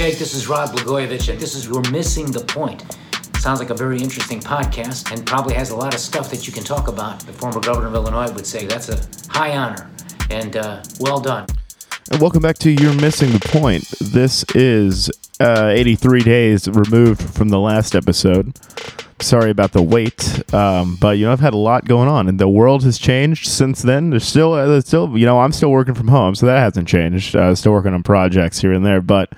Jake. This is Rod Blagojevich, and this is You're Missing the Point. Sounds like a very interesting podcast and probably has a lot of stuff that you can talk about. The former governor of Illinois would say that's a high honor and uh, well done. And welcome back to You're Missing the Point. This is uh, 83 days removed from the last episode. Sorry about the wait, um, but you know I've had a lot going on, and the world has changed since then. There's still, uh, still, you know, I'm still working from home, so that hasn't changed. Uh, still working on projects here and there, but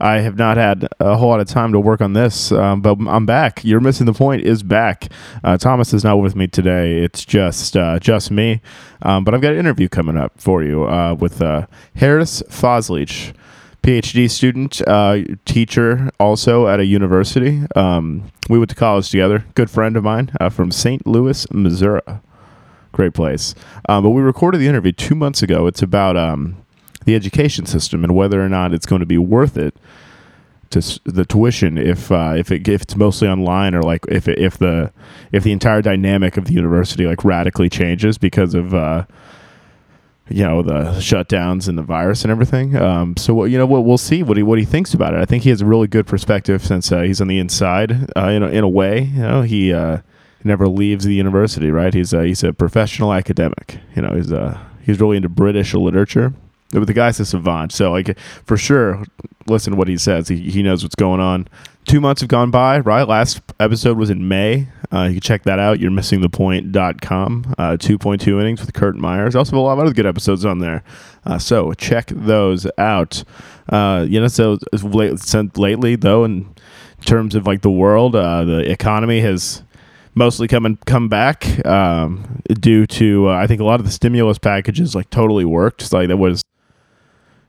I have not had a whole lot of time to work on this. Um, but I'm back. You're missing the point. Is back. Uh, Thomas is not with me today. It's just uh, just me. Um, but I've got an interview coming up for you uh, with uh, Haris Fazlic. PhD student, uh, teacher, also at a university. Um, we went to college together. Good friend of mine uh, from St. Louis, Missouri. Great place. Um, but we recorded the interview two months ago. It's about um, the education system and whether or not it's going to be worth it to the tuition if uh, if it if it's mostly online or like if it, if the if the entire dynamic of the university like radically changes because of uh, you know the shutdowns and the virus and everything. Um, so you know what we'll see what he what he thinks about it. I think he has a really good perspective since uh, he's on the inside uh, in a, in a way. You know he uh, never leaves the university. Right? He's a, he's a professional academic. You know he's uh, he's really into British literature. But the guy's a savant, so like for sure, listen to what he says. He, he knows what's going on. Two months have gone by, right? Last episode was in May. Uh, you can check that out. You're missing the point.com. Uh, 2.2 innings with Kurt Myers. Also, a lot of other good episodes on there. Uh, so check those out. Uh, you know, so late, lately, though, in terms of like the world, uh, the economy has mostly come and come back um, due to uh, I think a lot of the stimulus packages like totally worked. Like that was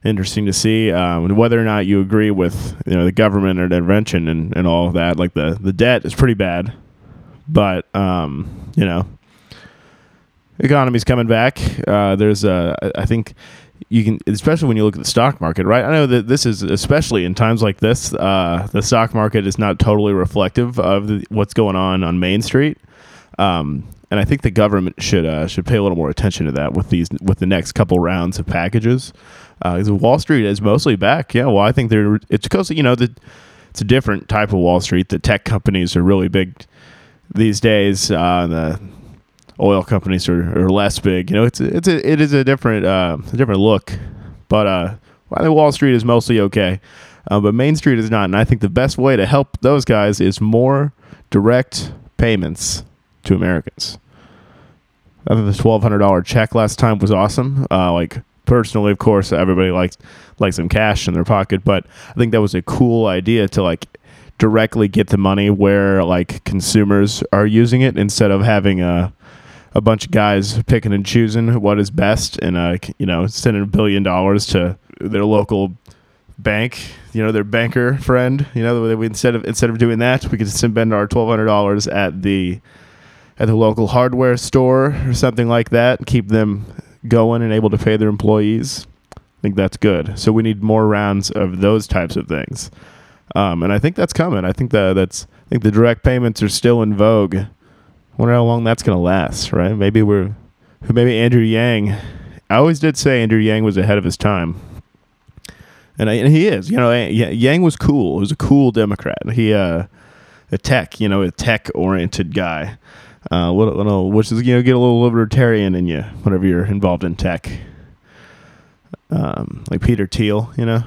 interesting to see um, whether or not you agree with you know the government intervention and, and all of that. Like the the debt is pretty bad, but um, you know economy's coming back. Uh, there's a I think you can especially when you look at the stock market right i know that this is especially in times like this uh, the stock market is not totally reflective of the, what's going on on main street um, and i think the government should uh, should pay a little more attention to that with these with the next couple rounds of packages because wall street is mostly back yeah well i think they're it's because you know the it's a different type of wall street the tech companies are really big these days uh, the oil companies are, are less big. You know, it's it's a, it is a different uh, a different look. But uh, I think Wall Street is mostly okay, uh, but Main Street is not. And I think the best way to help those guys is more direct payments to Americans. I think the twelve hundred dollar check last time was awesome. Uh, like personally, of course, everybody likes likes some cash in their pocket, but I think that was a cool idea to like directly get the money where like consumers are using it instead of having a a bunch of guys picking and choosing what is best and uh you know sending a billion dollars to their local bank you know their banker friend you know we instead of instead of doing that we could spend our $1200 at the at the local hardware store or something like that keep them going and able to pay their employees i think that's good so we need more rounds of those types of things um, and i think that's coming i think that that's i think the direct payments are still in vogue wonder how long that's going to last, right? Maybe we're, maybe Andrew Yang. I always did say Andrew Yang was ahead of his time, and, I, and he is. You know, Yang was cool. He was a cool Democrat. He, uh, a tech, you know, a tech oriented guy. Uh, little, little, which is you know, get a little libertarian in you whenever you're involved in tech. Um, like Peter Thiel, you know.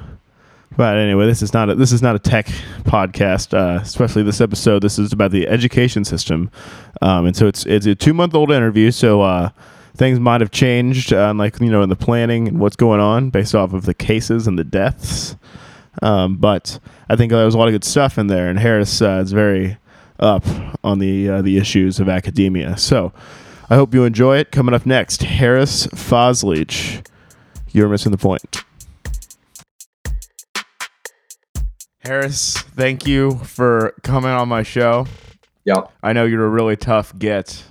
But anyway, this is not a, this is not a tech podcast, uh, especially this episode. This is about the education system, um, and so it's it's a two month old interview. So uh, things might have changed, uh, like you know, in the planning and what's going on based off of the cases and the deaths. Um, but I think there was a lot of good stuff in there, and Haris uh, is very up on the uh, the issues of academia. So I hope you enjoy it. Coming up next, Haris Fazlic. You're missing the point. Haris, thank you for coming on my show. Yep. I know you're a really tough get.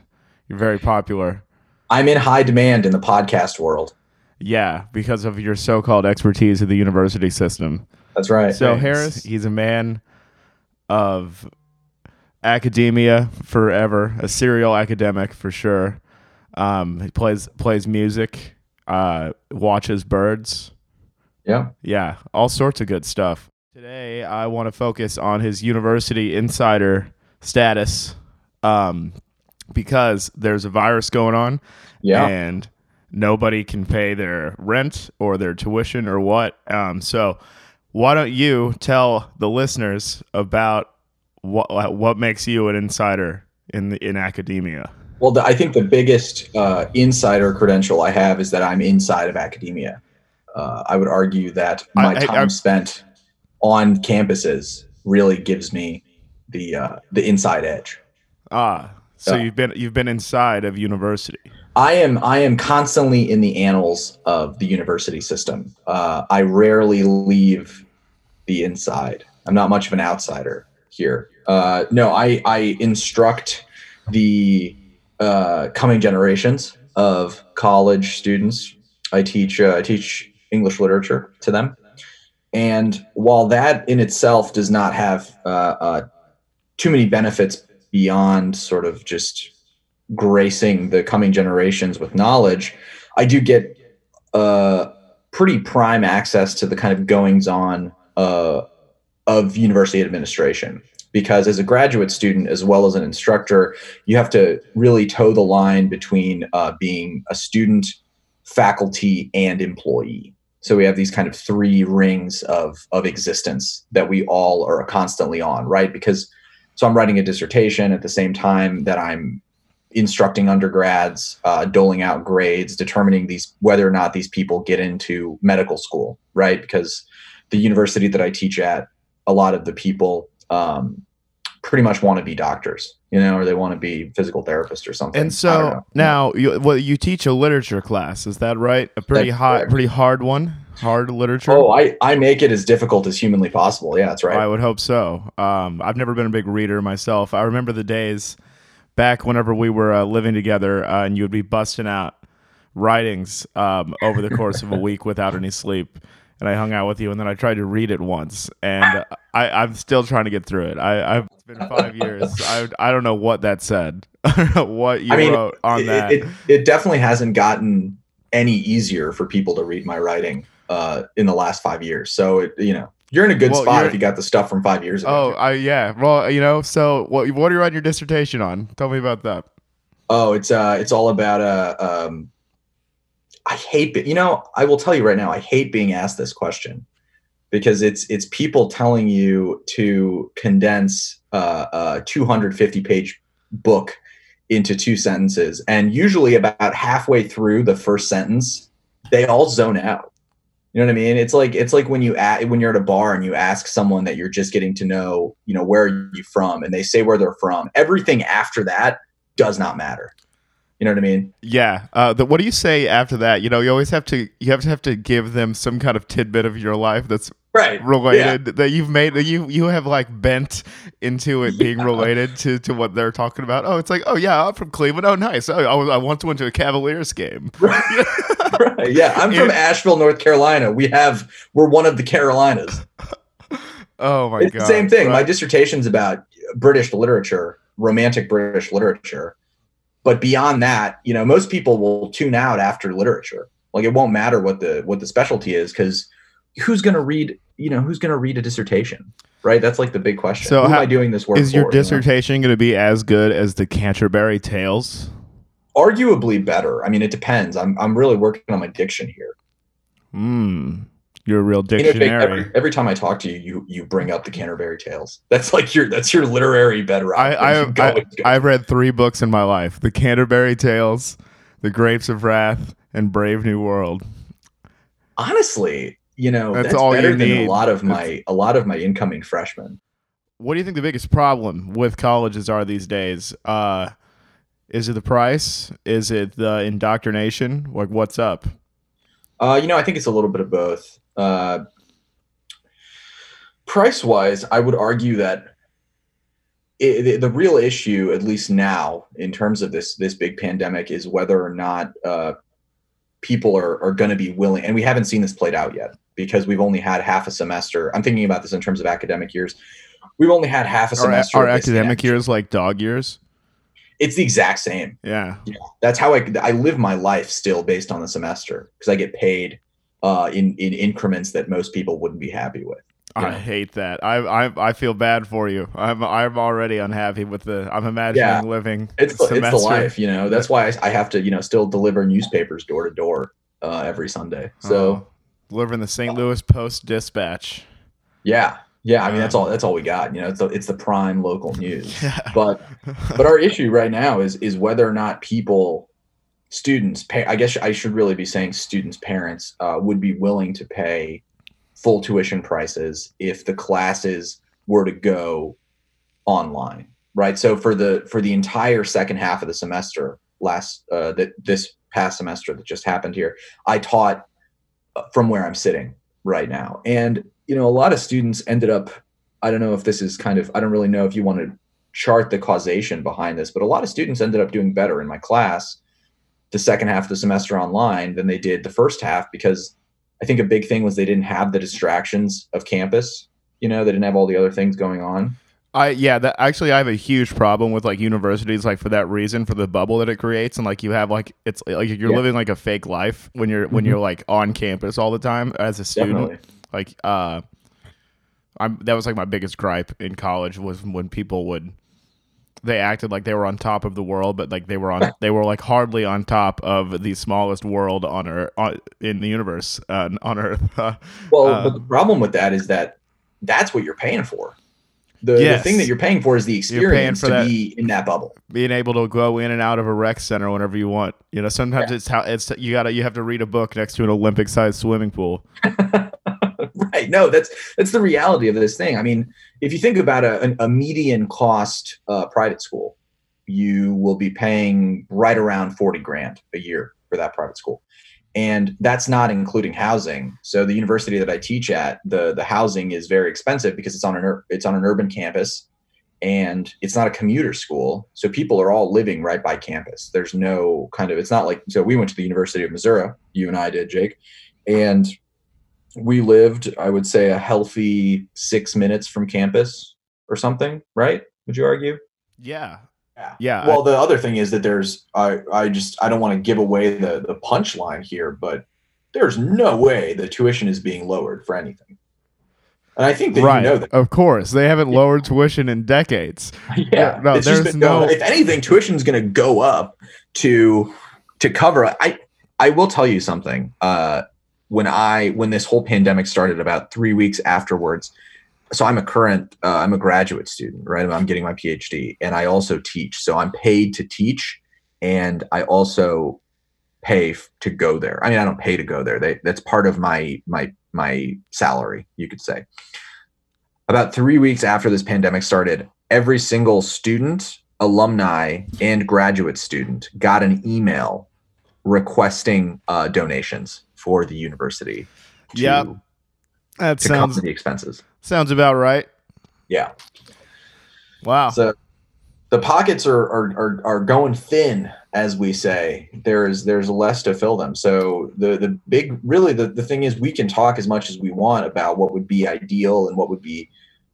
You're very popular. I'm in high demand in the podcast world. Yeah, because of your so-called expertise in the university system. That's right. So. Haris, he's a man of academia forever, a serial academic for sure. Um, he plays plays music, uh, watches birds. Yeah. Yeah, all sorts of good stuff. Today, I want to focus on his university insider status um, because there's a virus going on Yeah. and nobody can pay their rent or their tuition or what. Um, so, why don't you tell the listeners about what what makes you an insider in the, in academia? Well, the, I think the biggest uh, insider credential I have is that I'm inside of academia. Uh, I would argue that my I- time I- spent on campuses really gives me the uh, the inside edge. Ah, so you've been you've been inside of university. I am I am constantly in the annals of the university system. Uh, I rarely leave the inside. I'm not much of an outsider here. Uh, no, I I instruct the uh, coming generations of college students. I teach uh, I teach English literature to them, and while that in itself does not have uh, uh, too many benefits beyond sort of just gracing the coming generations with knowledge, I do get uh, pretty prime access to the kind of goings on uh, of university administration. Because as a graduate student, as well as an instructor, you have to really toe the line between uh, being a student, faculty, and employee. So we have these kind of three rings of, of existence that we all are constantly on, right? Because so I'm writing a dissertation at the same time that I'm instructing undergrads, uh, doling out grades, determining these whether or not these people get into medical school, right? Because the university that I teach at, a lot of the people um, pretty much want to be doctors, you know, or they want to be physical therapists or something. And so now, you, well, you teach a literature class, is that right? A pretty That's hot, correct. pretty hard one, hard literature. oh, I I make it as difficult as humanly possible. Yeah, that's right. I would hope so. Um, I've never been a big reader myself. I remember the days back whenever we were uh, living together, uh, and you would be busting out writings um, over the course of a week without any sleep. And I hung out with you, and then I tried to read it once, and I, I'm still trying to get through it. I, I've it's been five years. I, I don't know what that said. I don't know what you I mean, wrote on it, that. It, it definitely hasn't gotten any easier for people to read my writing uh, in the last five years. So it, you know, you're in a good Well, spot if you got the stuff from five years ago. Oh. I yeah. Well, you know, so what what are you writing your dissertation on? Tell me about that. Oh, it's uh, it's all about uh, um, I hate it. You know, I will tell you right now, I hate being asked this question because it's it's people telling you to condense uh, a 250 page book into two sentences, and usually about halfway through the first sentence, they all zone out. You know what I mean? It's like it's like when you at, when you're at a bar and you ask someone that you're just getting to know, you know, where are you from, and they say where they're from. Everything after that does not matter. You know what I mean? Yeah. Uh, the, what do you say after that? You know, you always have to you have to have to give them some kind of tidbit of your life that's Right. related that you've made that you you have like bent into it being Yeah. related to to what they're talking about. Oh, it's like oh yeah, I'm from Cleveland. Oh nice. Oh, I, I once went to a Cavaliers game. right. Yeah. I'm from Yeah. Asheville, North Carolina. We have we're one of the Carolinas. Oh my it's god. the same thing. My dissertation's about British literature, romantic British literature. But beyond that, you know, most people will tune out after literature. Like it won't matter what the what the specialty is because who's going to read? You know, who's going to read a dissertation? Right. That's like the big question. So Who how- am I doing this work Is your for, you know? dissertation going to be as good as the Canterbury Tales? Arguably better. I mean, it depends. I'm I'm really working on my diction here. Hmm. You're a real dictionary. every, every time I talk to you, you you bring up the Canterbury Tales. That's like your that's your literary bedrock. I, I, go, I go. I've read three books in my life: The Canterbury Tales, The Grapes of Wrath, and Brave New World. honestly, you know, That's that's, all you better than need. a lot of my a lot of my incoming freshmen. What do you think the biggest problem with colleges are these days? Uh, is it the price? Is it the indoctrination? Like, what's up? Uh, you know, I think it's a little bit of both. Uh, price wise, I would argue that it, the, the real issue, at least now, in terms of this this big pandemic, is whether or not uh, people are are going to be willing. And we haven't seen this played out yet because we've only had half a semester. I'm thinking about this in terms of academic years. We've only had half a semester. our this academic years like dog years. It's the exact same. Yeah. Yeah. that's how I I live my life still based on the semester because I get paid uh, in in increments that most people wouldn't be happy with. I know? hate that. I, I I feel bad for you. I'm I'm already unhappy with the. I'm imagining Yeah. living. It's the, it's the life, you know. That's why I, I have to, you know, still deliver newspapers door to door uh, every Sunday. So Oh, delivering the St. Louis Post Dispatch. yeah, yeah. I mean, Um, that's all. That's all we got. You know, it's the, it's the prime local news. Yeah. But but our issue right now is is whether or not people, students, pay. I guess I should really be saying students' parents uh, would be willing to pay full tuition prices if the classes were to go online, right? So for the for the entire second half of the semester, last uh, that this past semester that just happened here, I taught uh, from where I'm sitting right now, and you know, a lot of students ended up. I don't know if this is kind of. I don't really know if you want to chart the causation behind this, but a lot of students ended up doing better in my class the second half of the semester online than they did the first half because I think a big thing was they didn't have the distractions of campus. You know, they didn't have all the other things going on. I yeah, that actually I have a huge problem with like universities like for that reason for the bubble that it creates and like you have like it's like you're Yeah. living like a fake life when you're when Mhm. you're like on campus all the time as a student. Definitely. Like uh I'm that was like my biggest gripe in college was when people would they acted like they were on top of the world but like they were on they were like hardly on top of the smallest world on earth on, in the universe uh, on earth. Well, Uh, but the problem with that is that that's what you're paying for. The, the thing that you're paying for is the experience to that. be in that bubble. being able to go in and out of a rec center whenever you want. You know, sometimes it's how it's you gotta you have to read a book next to an Olympic sized swimming pool. right. No, that's that's the reality of this thing. I mean, if you think about a, a median cost uh, private school, you will be paying right around forty grand a year for that private school, and that's not including housing. So the university that I teach at, the the housing is very expensive because it's on an it's on an urban campus, and it's not a commuter school. So people are all living right by campus. There's no kind of it's not like so we went to the University of Missouri. You and I did, Jake, and we lived, I would say, a healthy six minutes from campus or something, right? Would you argue? Yeah. Yeah. Yeah. Well, the other thing is that there's, I, I just, I don't want to give away the the punchline here, but there's no way the tuition is being lowered for anything. And I think that right. you know that. Of course. They haven't lowered tuition in decades. yeah. no, it's just there's been no- If anything, tuition's going to go up to to cover. I I will tell you something. Uh, when I when this whole pandemic started, about three weeks afterwards. So I'm a current, uh, I'm a graduate student, right? I'm getting my PhD, and I also teach. So I'm paid to teach, and I also pay f- to go there. I mean, I don't pay to go there. They, that's part of my my my salary, you could say. About three weeks after this pandemic started, every single student, alumni, and graduate student got an email requesting uh, donations for the university to, Yep. That to sounds cover the expenses. sounds about right. Yeah. Wow. So the pockets are, are are are going thin, as we say. There's there's less to fill them. So the the big really the, the thing is we can talk as much as we want about what would be ideal and what would be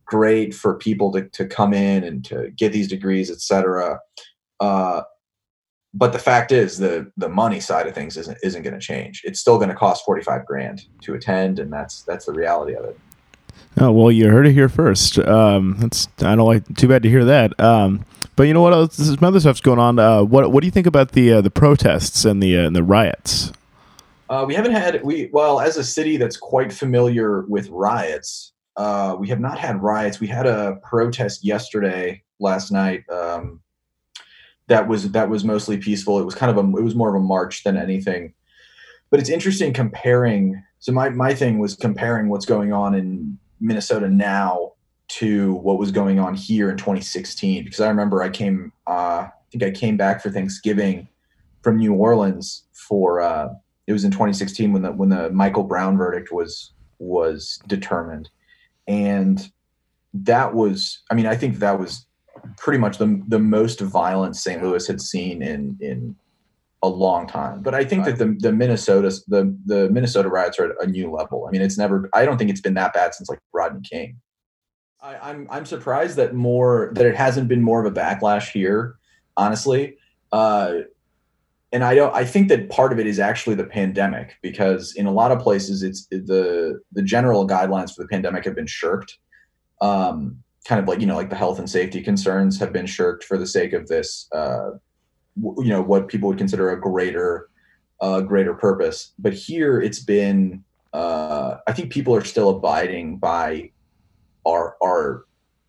great for people to, to come in and to get these degrees, et cetera. Uh, but the fact is the the money side of things isn't isn't going to change. It's still going to cost 45 grand to attend and that's that's the reality of it. Oh well, you heard it here first. Um, that's I don't like. Too bad to hear that. Um, but you know what else? Some other stuff's going on. Uh, what What do you think about the uh, the protests and the uh, and the riots? Uh, we haven't had we well as a city that's quite familiar with riots. Uh, we have not had riots. We had a protest yesterday, last night. Um, that was that was mostly peaceful. It was kind of a it was more of a march than anything. But it's interesting comparing. So my my thing was comparing what's going on in Minnesota now to what was going on here in 2016 because I remember I came uh, I think I came back for Thanksgiving from New Orleans for uh, it was in 2016 when the when the Michael Brown verdict was was determined, and that was I mean I think that was pretty much the the most violent St. Louis had seen in in a long time. But I think that the the Minnesota the the Minnesota riots are at a new level. I mean it's never I don't think it's been that bad since like Rodney King. I, I'm I'm surprised that more that it hasn't been more of a backlash here. Honestly, uh, and I don't. I think that part of it is actually the pandemic because in a lot of places, it's the the general guidelines for the pandemic have been shirked. Um, kind of like you know, like the health and safety concerns have been shirked for the sake of this. Uh, w- you know, what people would consider a greater, uh, greater purpose. But here, it's been. Uh, I think people are still abiding by our our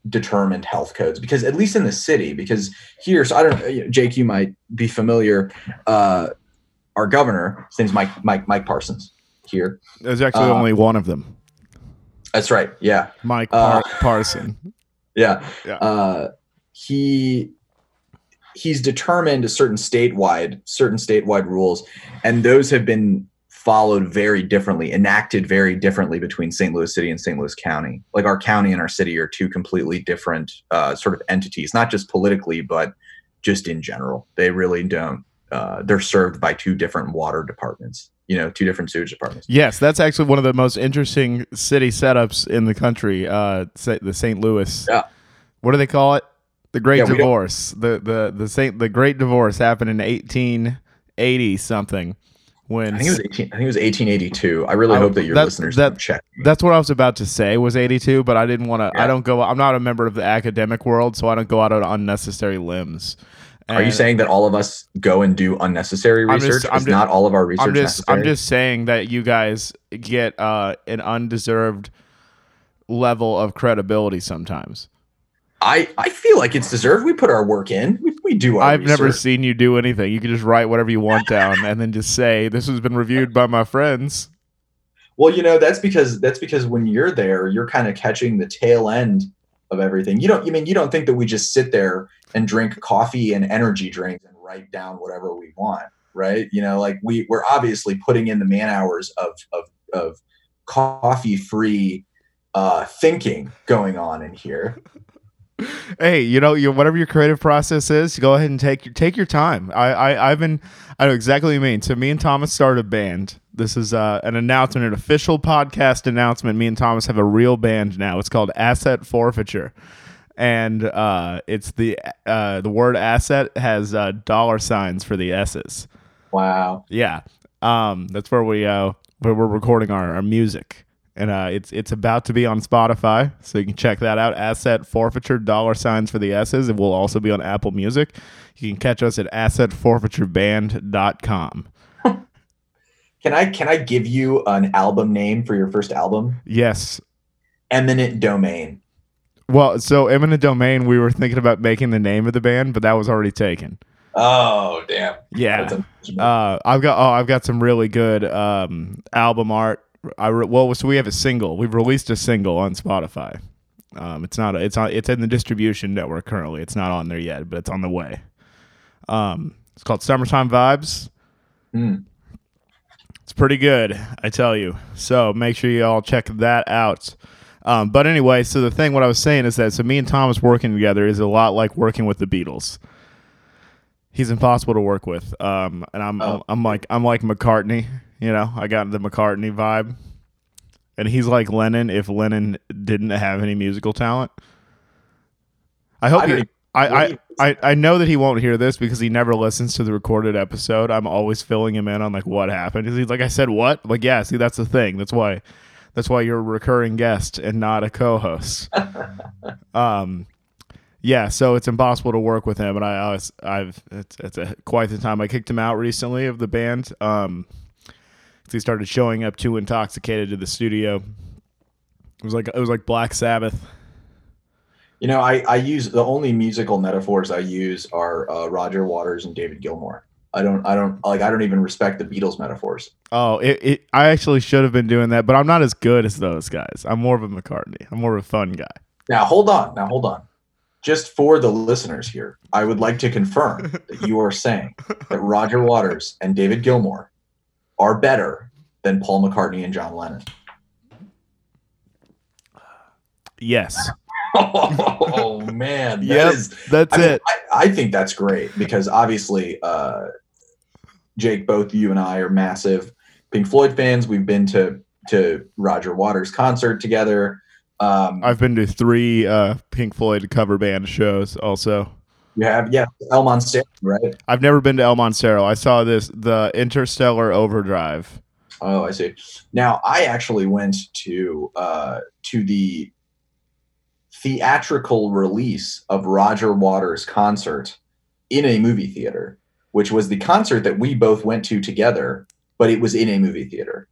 determined health codes because at least in the city because here so i don't know jake you might be familiar uh our governor his name's mike mike mike parsons here There's actually Uh, only one of them, that's right yeah Mike uh, Par- Parson. Yeah. Yeah. uh he he's determined a certain statewide certain statewide rules and those have been followed very differently enacted very differently between st louis city and st louis county. Like our county and our city are two completely different uh, sort of entities not just politically but just in general. They really don't uh, they're served by two different water departments you know two different sewage departments Yes, that's actually one of the most interesting city setups in the country. Uh, the St. Louis. Yeah. What do they call it? The Great Yeah, Divorce. The the the Saint the Great Divorce happened in 1880 something. When i think it was 18 i think it was 1882 i really I- hope that your listeners that- check. That's what I was about to say was 82, but I didn't want to. I don't go. I'm not a member of the academic world, so I don't go out on unnecessary limbs. Are you saying that all of us go and do unnecessary just- research? I'm Is just- not all of our research I'm just. necessary? I'm just saying that you guys get uh, an undeserved level of credibility sometimes. I, I feel like it's deserved. We put our work in. We, we do our I've never seen you do anything. You can just write whatever you want down and then just say this has been reviewed by my friends. Well, you know, that's because that's because when you're there, you're kind of catching the tail end of everything. You don't you mean you don't think that we just sit there and drink coffee and energy drinks and write down whatever we want, right? You know, like we we're obviously putting in the man hours of of of coffee free uh thinking going on in here. Hey, you know, you whatever your creative process is, go ahead and take your take your time. I, I I've been I know exactly what you mean. So me and Thomas started a band. This is uh, an announcement, an official podcast announcement. Me and Thomas have a real band now. It's called Asset Forfeiture, and uh, it's the uh, the word asset has uh, dollar signs for the S's. Wow. Yeah, um, that's where we uh, where we're recording our, our music, and uh, it's it's about to be on Spotify, so you can check that out. Asset forfeiture dollar signs for the S's. It will also be on Apple Music. You can catch us at assetforfeitureband.com. Can I can I give you an album name for your first album? Yes. Eminent Domain. Well, so eminent domain, we were thinking about making the name of the band, but that was already taken. Oh damn. Yeah. Uh, I've got oh, I've got some really good um, album art. I re- well, so we have a single. We've released a single on Spotify. Um, it's not. a, It's on. It's in the distribution network currently. It's not on there yet, but it's on the way. Um, it's called "Summertime Vibes." Hmm. It's pretty good, I tell you. So make sure you all check that out. Um, but anyway, so the thing, what I was saying is that so me and Thomas working together is a lot like working with the Beatles. He's impossible to work with, um, and I'm, Oh. I'm like I'm like McCartney. You know, I got the McCartney vibe, and he's like Lennon if Lennon didn't have any musical talent. I hope I he, I, I, I, I know that he won't hear this because he never listens to the recorded episode. I'm always filling him in on like what happened. He's like, I said what? Like, yeah, see, that's the thing. That's why that's why you're a recurring guest and not a co-host. um yeah, so it's impossible to work with him and I always I've it's it's a, quite the time I kicked him out recently of the band. Um he started showing up too intoxicated to the studio. It was like it was like Black Sabbath. You know, I, I use the only musical metaphors I use are uh, Roger Waters and David Gilmour. I don't I don't like I don't even respect the Beatles metaphors. Oh, it, it I actually should have been doing that, but I'm not as good as those guys. I'm more of a McCartney. I'm more of a fun guy. Now hold on, now hold on. Just for the listeners here, I would like to confirm that you are saying that Roger Waters and David Gilmour are better than Paul McCartney and John Lennon. Yes. oh man, that Yep. is That's I mean, it. I, I think that's great because obviously, uh, Jake, both you and I are massive Pink Floyd fans. We've been to to Roger Waters concert together. Um, I've been to three uh, Pink Floyd cover band shows also. You have yeah, El Montero, right? I've never been to El Montero. I saw this the Interstellar Overdrive. Oh, I see. Now I actually went to uh, to the theatrical release of Roger Waters' concert in a movie theater, which was the concert that we both went to together, but it was in a movie theater.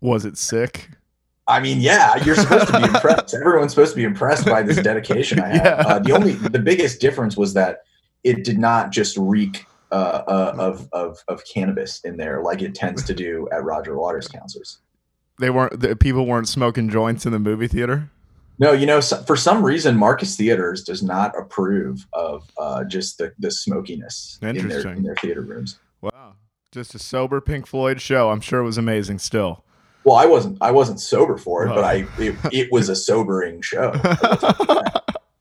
Was it sick? I mean, yeah, you're supposed to be impressed. Everyone's supposed to be impressed by this dedication I have. Yeah. Uh, the only, the biggest difference was that it did not just reek uh, uh, of, of of cannabis in there like it tends to do at Roger Waters concerts. They weren't. The people weren't smoking joints in the movie theater. No, you know, for some reason, Marcus Theaters does not approve of uh, just the, the smokiness in their, in their theater rooms. Wow, just a sober Pink Floyd show. I'm sure it was amazing. Still. Well, I wasn't I wasn't sober for it, Oh. but I it, it was a sobering show.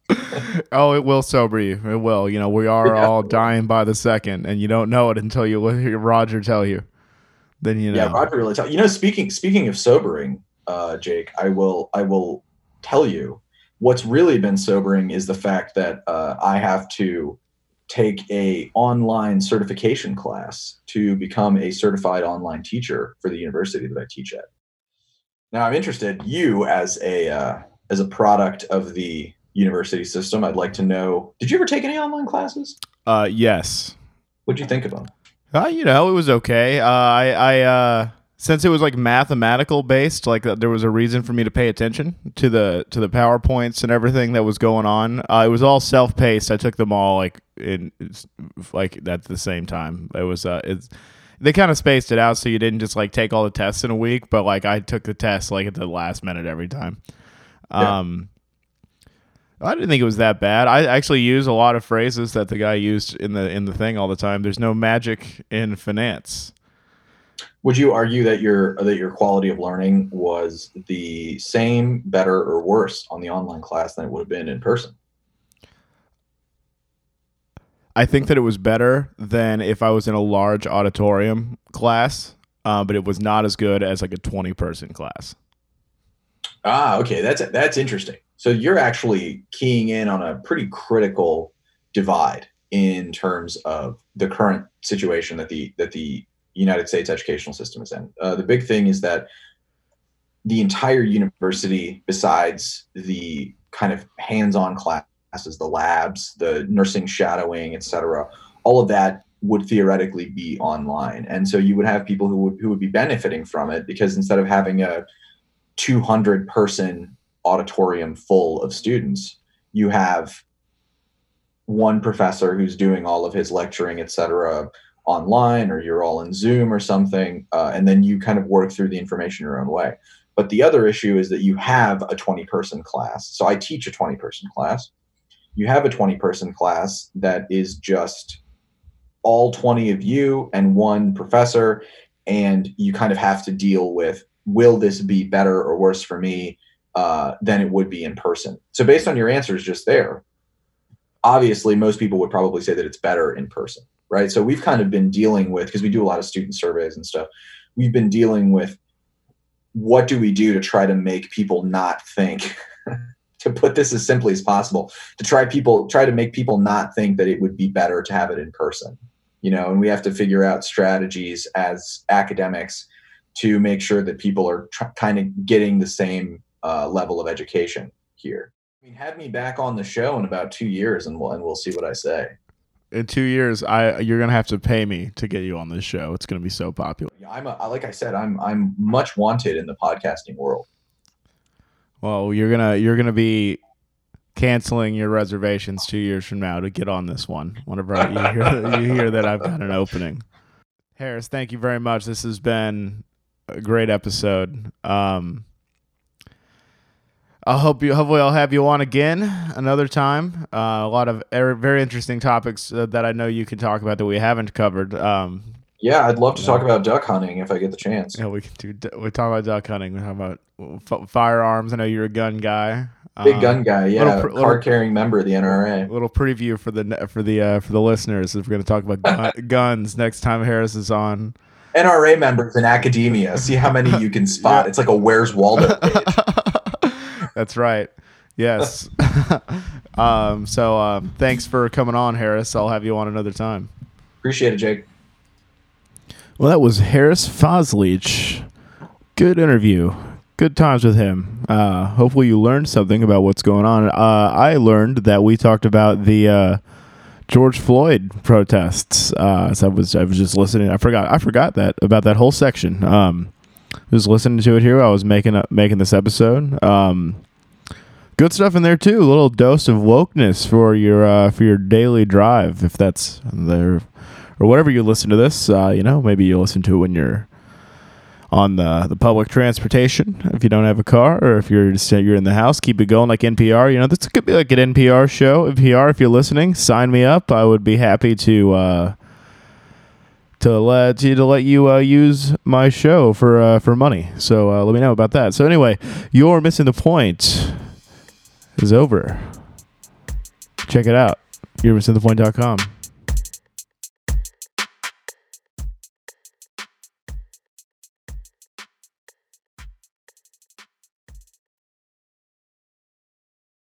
oh, it will sober you. It will. You know, we are Yeah. all dying by the second, and you don't know it until you hear Roger tell you. Then you know. Yeah, Roger really tell you know. Speaking speaking of sobering, uh, Jake, I will I will tell you what's really been sobering is the fact that uh, I have to take a online certification class to become a certified online teacher for the university that I teach at. Now, I'm interested you as a uh, as a product of the university system. I'd like to know. Did you ever take any online classes? uh, yes. What'd you think of them? Uh, you know, it was okay. Uh, I, I, uh, since it was like mathematical based, like uh, there was a reason for me to pay attention to the to the powerpoints and everything that was going on. Uh, it was all self paced. I took them all like in like at the same time. It was uh, it's they kind of spaced it out so you didn't just like take all the tests in a week, but like I took the test like at the last minute every time. Yeah. Um, I didn't think it was that bad. I actually use a lot of phrases that the guy used in the in the thing all the time. There's no magic in finance. Would you argue that your that your quality of learning was the same, better, or worse on the online class than it would have been in person? I think that it was better than if I was in a large auditorium class, uh, but it was not as good as like a 20 person class. Ah, okay, that's that's interesting. So you're actually keying in on a pretty critical divide in terms of the current situation that the that the United States educational system is in. Uh, the big thing is that the entire university, besides the kind of hands-on classes, the labs, the nursing shadowing, et cetera, all of that would theoretically be online. And so you would have people who would who would be benefiting from it because instead of having a 200 person auditorium full of students, you have one professor who's doing all of his lecturing, et cetera, online, or you're all in Zoom or something, uh, and then you kind of work through the information your own way. But the other issue is that you have a 20 person class. So I teach a 20 person class. You have a 20 person class that is just all 20 of you and one professor, and you kind of have to deal with will this be better or worse for me uh, than it would be in person? So, based on your answers just there, obviously, most people would probably say that it's better in person, right? So, we've kind of been dealing with, because we do a lot of student surveys and stuff, we've been dealing with what do we do to try to make people not think to put this as simply as possible to try people try to make people not think that it would be better to have it in person you know? And we have to figure out strategies as academics to make sure that people are tr- kind of getting the same uh, level of education here. I mean, have me back on the show in about two years and we'll, and we'll see what i say In two years, I you're gonna have to pay me to get you on this show. It's gonna be so popular. Yeah, i'm a, like i said i'm i'm much wanted in the podcasting world Well, you're gonna you're gonna be canceling your reservations two years from now to get on this one. Whenever I, you, hear, you hear that I've got an opening. Haris, thank you very much. This has been a great episode. Um, I hope you. Hopefully, I'll have you on again another time. Uh, a lot of er- very interesting topics uh, that I know you can talk about that we haven't covered. Um, yeah i'd love to talk about duck hunting if i get the chance yeah, we can do. We talk about duck hunting. We talk about f- firearms. I know you're a gun guy. big Um, gun guy yeah little pr- card carrying member of the nra little preview for the for the uh, for the listeners. If we're going to talk about gun, guns next time Haris is on. NRA members in academia. See how many you can spot. Yeah. It's like a Where's Waldo page. That's right. Yes. um, so um, thanks for coming on, Haris. I'll have you on another time. Appreciate it, Jake. Well, that was Haris Fazlic. Good interview. Good times with him. Uh, hopefully, you learned something about what's going on. Uh, I learned that we talked about the uh, George Floyd protests. Uh, so I was I was just listening. I forgot I forgot that about that whole section. Um, was listening to it here. I was making a, making this episode. Um, good stuff in there too. A little dose of wokeness for your uh, for your daily drive, if that's there, or whatever you listen to this. Uh, you know, maybe you listen to it when you're on the the public transportation if you don't have a car or if you're just you're in the house keep it going like NPR you know this could be like an NPR show NPR if you're listening sign me up I would be happy to uh to let you to let you uh, use my show for uh, for money so uh, let me know about that so anyway you're missing the point is over. Check it out. You're missing the point.com